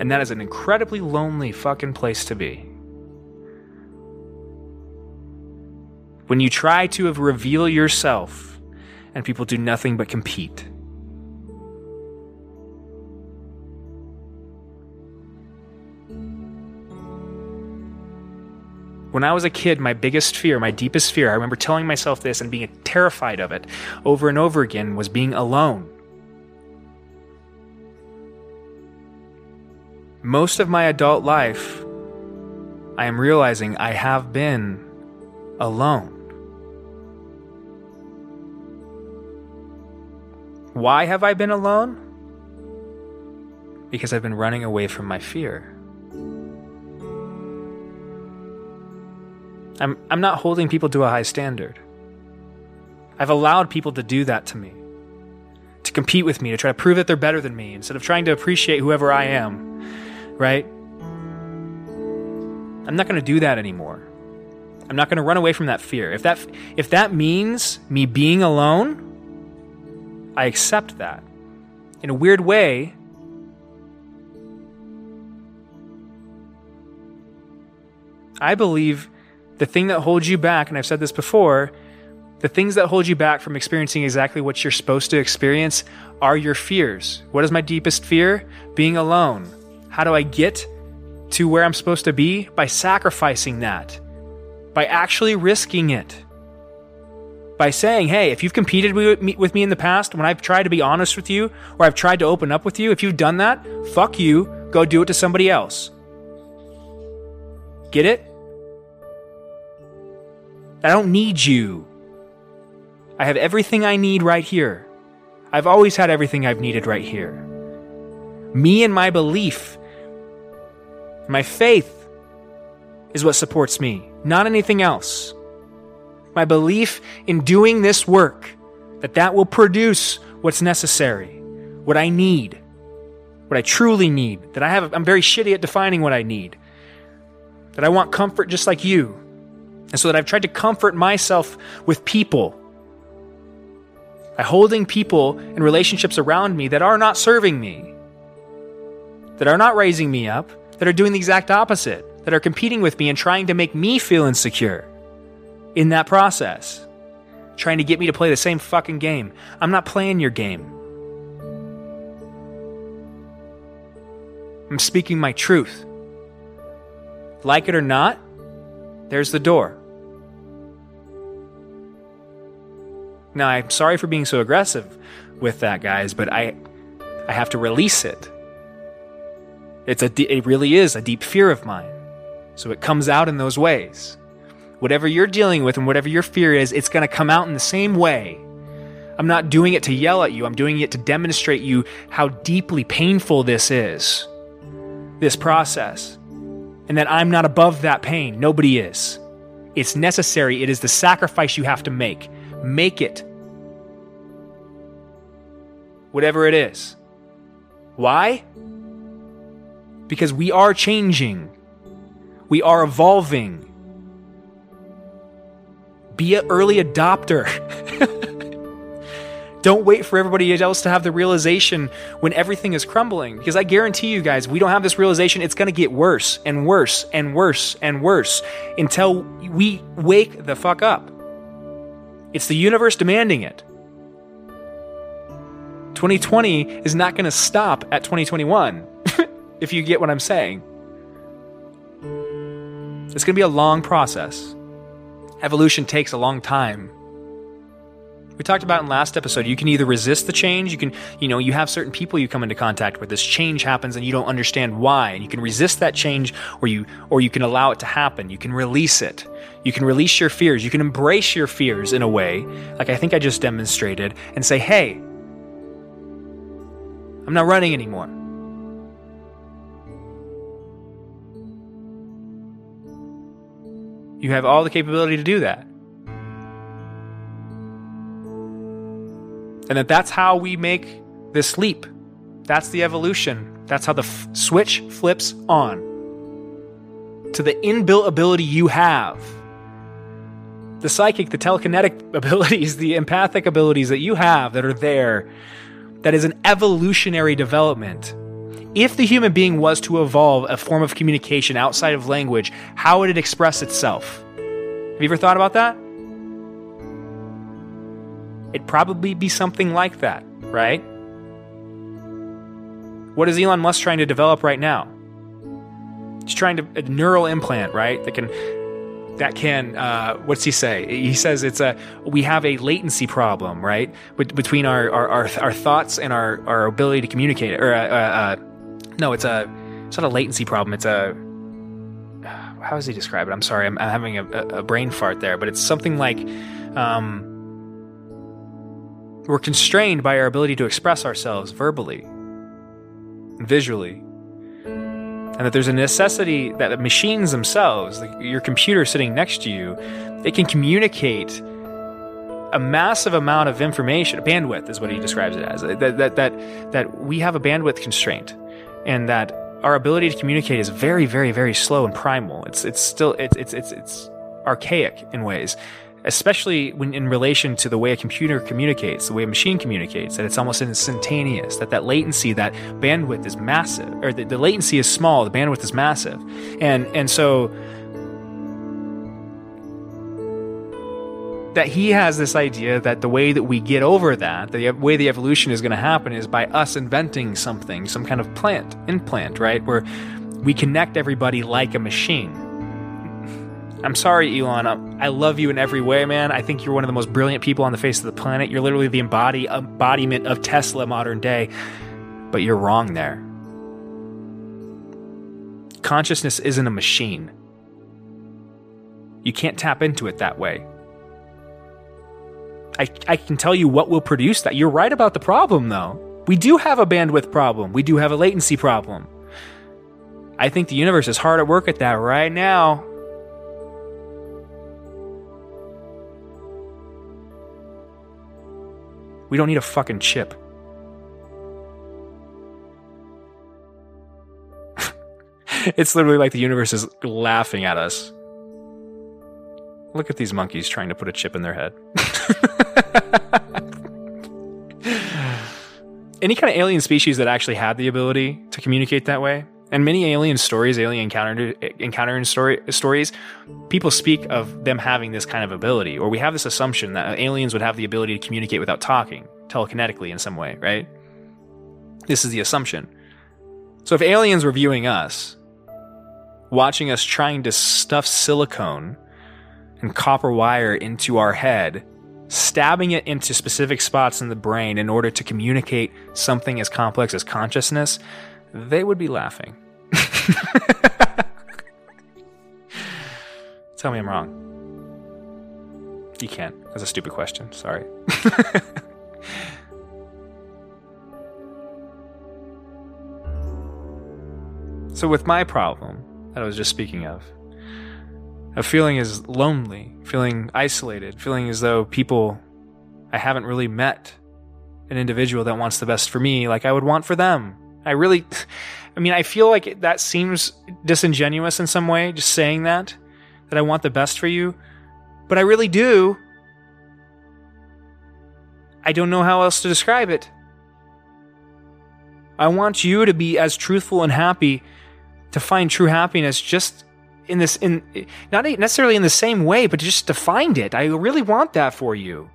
And that is an incredibly lonely fucking place to be. When you try to reveal yourself and people do nothing but compete. When I was a kid, my biggest fear, my deepest fear, I remember telling myself this and being terrified of it over and over again, was being alone. Most of my adult life, I am realizing I have been alone. Why have I been alone? Because I've been running away from my fear. I'm, I'm not holding people to a high standard. I've allowed people to do that to me, to compete with me, to try to prove that they're better than me instead of trying to appreciate whoever I am, right? I'm not going to do that anymore. I'm not going to run away from that fear. If that if that means me being alone, I accept that. In a weird way, I believe the thing that holds you back, and I've said this before, the things that hold you back from experiencing exactly what you're supposed to experience are your fears. What is my deepest fear? Being alone. How do I get to where I'm supposed to be? By sacrificing that, by actually risking it. By saying, hey, if you've competed with me in the past, when I've tried to be honest with you, or I've tried to open up with you, if you've done that, fuck you, go do it to somebody else. Get it? I don't need you. I have everything I need right here. I've always had everything I've needed right here. Me and my belief, my faith is what supports me, not anything else. My belief in doing this work, that that will produce what's necessary, what I need, what I truly need, that I have, I'm very shitty at defining what I need, that I want comfort just like you, and so that I've tried to comfort myself with people by holding people and relationships around me that are not serving me, that are not raising me up, that are doing the exact opposite, that are competing with me and trying to make me feel insecure in that process, trying to get me to play the same fucking game. I'm not playing your game. I'm speaking my truth. Like it or not, there's the door. Now, I'm sorry for being so aggressive with that, guys, but I, I have to release it. It's a, it really is a deep fear of mine. So it comes out in those ways. Whatever you're dealing with and whatever your fear is, it's going to come out in the same way. I'm not doing it to yell at you. I'm doing it to demonstrate you how deeply painful this is. This process and that I'm not above that pain. Nobody is. It's necessary. It is the sacrifice you have to make. Make it. Whatever it is. Why? Because we are changing. We are evolving. Be an early adopter. *laughs* Don't wait for everybody else to have the realization when everything is crumbling. Because I guarantee you guys, we don't have this realization, it's going to get worse and worse and worse and worse until we wake the fuck up. It's the universe demanding it. 2020 is not going to stop at 2021, *laughs* if you get what I'm saying. It's going to be a long process. Evolution takes a long time We talked about in last episode, you can either resist the change, you can, you know, you have certain people you come into contact with, this change happens and you don't understand why, and you can resist that change or you or you can allow it to happen. You can release it. You can release your fears. You can embrace your fears in a way, like I think I just demonstrated, and say, "Hey, I'm not running anymore." You have all the capability to do that. And that that's how we make this leap. That's the evolution. That's how the f- switch flips on to the inbuilt ability you have. The psychic, the telekinetic *laughs* abilities, the empathic abilities that you have that are there, that is an evolutionary development. If the human being was to evolve a form of communication outside of language, how would it express itself? Have you ever thought about that? It'd probably be something like that, right? What is Elon Musk trying to develop right now? He's trying to a neural implant, right? That can that can uh, what's he say? He says it's a we have a latency problem, right? between our, our, our our thoughts and our our ability to communicate. Or uh, uh, uh, no, it's a it's not a latency problem. It's a how does he describe it? I'm sorry, I'm, I'm having a, a, brain fart there, but it's something like um, we're constrained by our ability to express ourselves verbally, visually, and that there's a necessity that the machines themselves, like your computer sitting next to you, they can communicate a massive amount of information. Bandwidth is what he describes it as. That that that that we have a bandwidth constraint, and that our ability to communicate is very, very, very slow and primal. It's it's still it's it's it's it's archaic in ways, especially when in relation to the way a computer communicates, the way a machine communicates. That it's almost instantaneous. That that latency, that bandwidth is massive, or the, the latency is small, the bandwidth is massive, and and so that he has this idea that the way that we get over that, the way the evolution is going to happen is by us inventing something, some kind of plant, implant, right? Where we connect everybody like a machine. I'm sorry, Elon. Uh, I love you in every way, man. I think you're one of the most brilliant people on the face of the planet. You're literally the embody, embodiment of Tesla modern day. But you're wrong there. Consciousness isn't a machine. You can't tap into it that way. I, I can tell you what will produce that. You're right about the problem, though. We do have a bandwidth problem, we do have a latency problem. I think the universe is hard at work at that right now. We don't need a fucking chip. *laughs* it's literally like the universe is laughing at us. Look at these monkeys trying to put a chip in their head. *laughs* Any kind of alien species that actually had the ability to communicate that way, and many alien stories, alien encounter encountering story, stories, people speak of them having this kind of ability, or we have this assumption that aliens would have the ability to communicate without talking, telekinetically in some way, right? This is the assumption. So if aliens were viewing us, watching us trying to stuff silicone and copper wire into our head, stabbing it into specific spots in the brain in order to communicate something as complex as consciousness, they would be laughing. *laughs* Tell me I'm wrong. You can't. That's a stupid question. Sorry. *laughs* so, with my problem that I was just speaking of, of feeling as lonely, feeling isolated, feeling as though people I haven't really met an individual that wants the best for me like I would want for them. I really *laughs* I mean, I feel like that seems disingenuous in some way just saying that that I want the best for you, but I really do. I don't know how else to describe it. I want you to be as truthful and happy to find true happiness just in this in not necessarily in the same way, but just to find it. I really want that for you.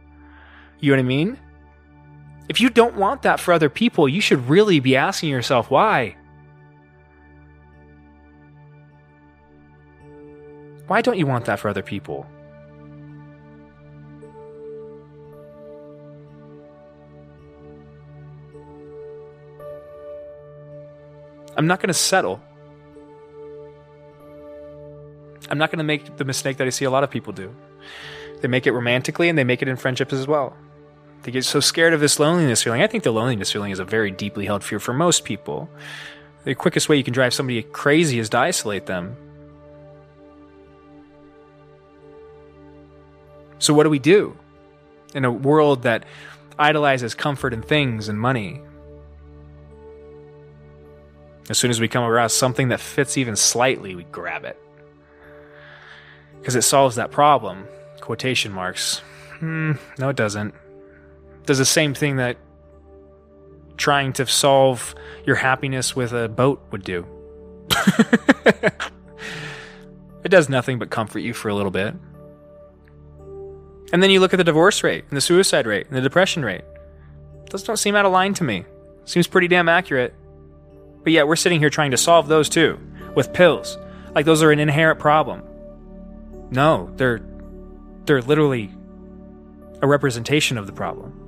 You know what I mean? If you don't want that for other people, you should really be asking yourself why. Why don't you want that for other people? I'm not going to settle I'm not going to make the mistake that I see a lot of people do. They make it romantically and they make it in friendships as well. They get so scared of this loneliness feeling. I think the loneliness feeling is a very deeply held fear for most people. The quickest way you can drive somebody crazy is to isolate them. So, what do we do in a world that idolizes comfort and things and money? As soon as we come across something that fits even slightly, we grab it. Because it solves that problem. Quotation marks. Hmm, no, it doesn't. It does the same thing that trying to solve your happiness with a boat would do. *laughs* it does nothing but comfort you for a little bit. And then you look at the divorce rate and the suicide rate and the depression rate. Those don't seem out of line to me. Seems pretty damn accurate. But yet we're sitting here trying to solve those too with pills. Like those are an inherent problem. No, they're they're literally a representation of the problem.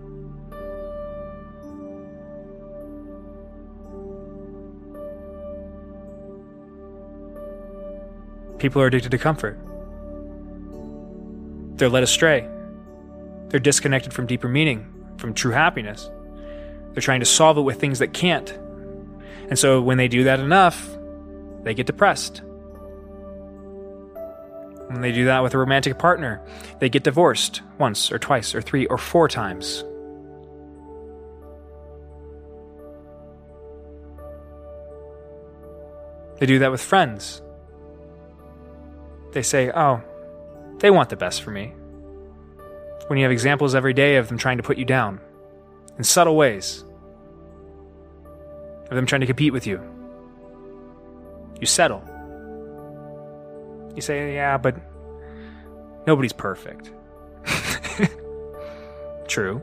People are addicted to comfort. They're led astray. They're disconnected from deeper meaning, from true happiness. They're trying to solve it with things that can't. And so when they do that enough, they get depressed. When they do that with a romantic partner, they get divorced once or twice or three or four times. They do that with friends. They say, oh, they want the best for me. When you have examples every day of them trying to put you down in subtle ways, of them trying to compete with you. You settle. You say, yeah, but nobody's perfect. *laughs* True.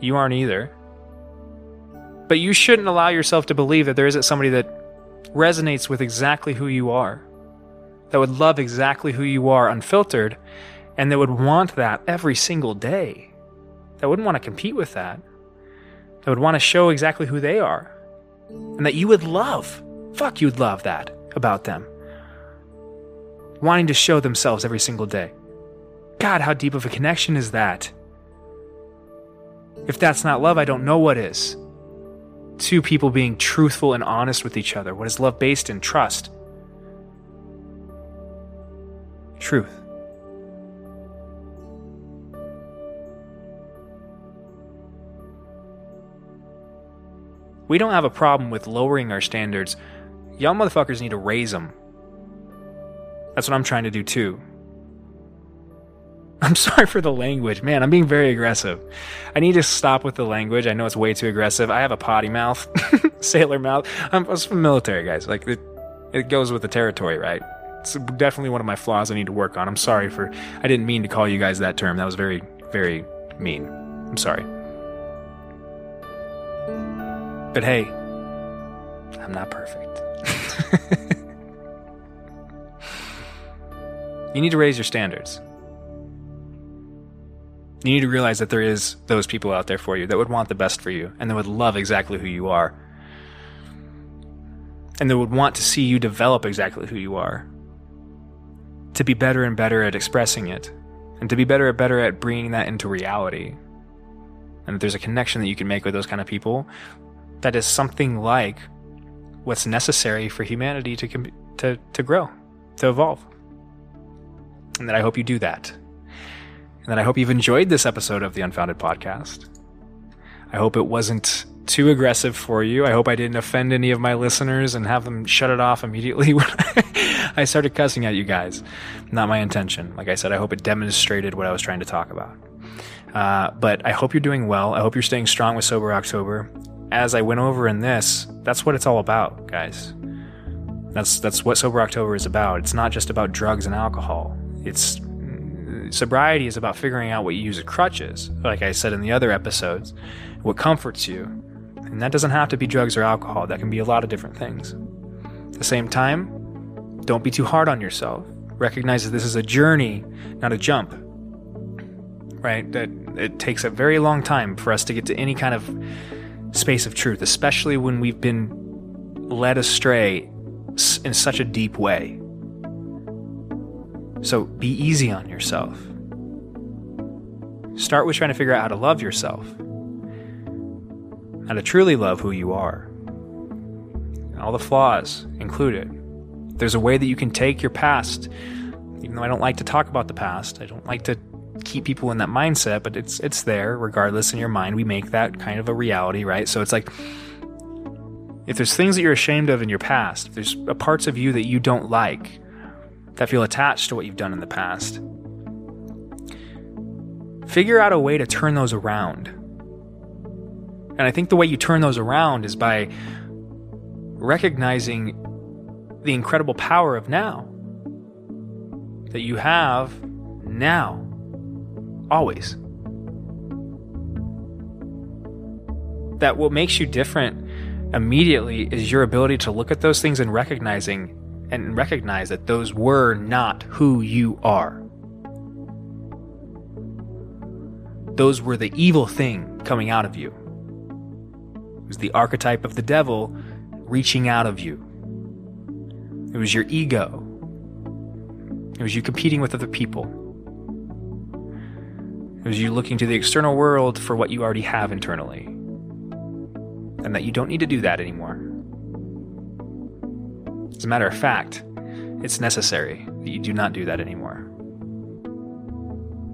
You aren't either. But you shouldn't allow yourself to believe that there isn't somebody that resonates with exactly who you are, that would love exactly who you are unfiltered, and that would want that every single day, that wouldn't want to compete with that that would want to show exactly who they are and that you would love. Fuck, you'd love that about them. Wanting to show themselves every single day. God, how deep of a connection is that? If that's not love, I don't know what is. Two people being truthful and honest with each other. What is love based in? Trust. Truth. We don't have a problem with lowering our standards. Y'all motherfuckers need to raise them. That's what I'm trying to do too. *laughs* I'm sorry for the language. Man, I'm being very aggressive. I need to stop with the language. I know it's way too aggressive. I have a potty mouth, *laughs* sailor mouth. I'm, I'm from military, guys. Like, it, it goes with the territory, right? It's definitely one of my flaws I need to work on. I'm sorry for. I didn't mean to call you guys that term. That was very, very mean. I'm sorry. But hey, I'm not perfect. *laughs* you need to raise your standards. You need to realize that there is those people out there for you that would want the best for you and that would love exactly who you are. And that would want to see you develop exactly who you are. To be better and better at expressing it. And to be better and better at bringing that into reality. And that there's a connection that you can make with those kind of people that is something like what's necessary for humanity to to to grow, to evolve. And that I hope you do that. And that I hope you've enjoyed this episode of the Unfounded podcast. I hope it wasn't too aggressive for you. I hope I didn't offend any of my listeners and have them shut it off immediately *laughs* when I started cussing at you guys. Not my intention. Like I said, I hope it demonstrated what I was trying to talk about. Uh, but I hope you're doing well. I hope you're staying strong with Sober October as I went over in this, that's what it's all about, guys. That's that's what sober October is about. It's not just about drugs and alcohol. It's sobriety is about figuring out what you use as crutches, like I said in the other episodes, what comforts you. And that doesn't have to be drugs or alcohol. That can be a lot of different things. At the same time, don't be too hard on yourself. Recognize that this is a journey, not a jump. Right? That it takes a very long time for us to get to any kind of space of truth, especially when we've been led astray in such a deep way. So be easy on yourself. Start with trying to figure out how to love yourself, how to truly love who you are, all the flaws included. There's a way that you can take your past, even though I don't like to talk about the past. I don't like to keep people in that mindset, but it's it's there regardless in your mind. We make that kind of a reality, right? So it's like if there's things that you're ashamed of in your past, if there's parts of you that you don't like that feel attached to what you've done in the past, figure out a way to turn those around. And I think the way you turn those around is by recognizing the incredible power of now that you have now, always. That what makes you different immediately is your ability to look at those things and recognizing and recognize that those were not who you are. Those were the evil thing coming out of you. It was the archetype of the devil reaching out of you. It was your ego. It was you competing with other people. It was you looking to the external world for what you already have internally. And that you don't need to do that anymore. As a matter of fact, it's necessary that you do not do that anymore.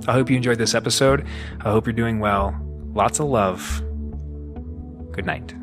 I hope you enjoyed this episode. I hope you're doing well. Lots of love. Good night.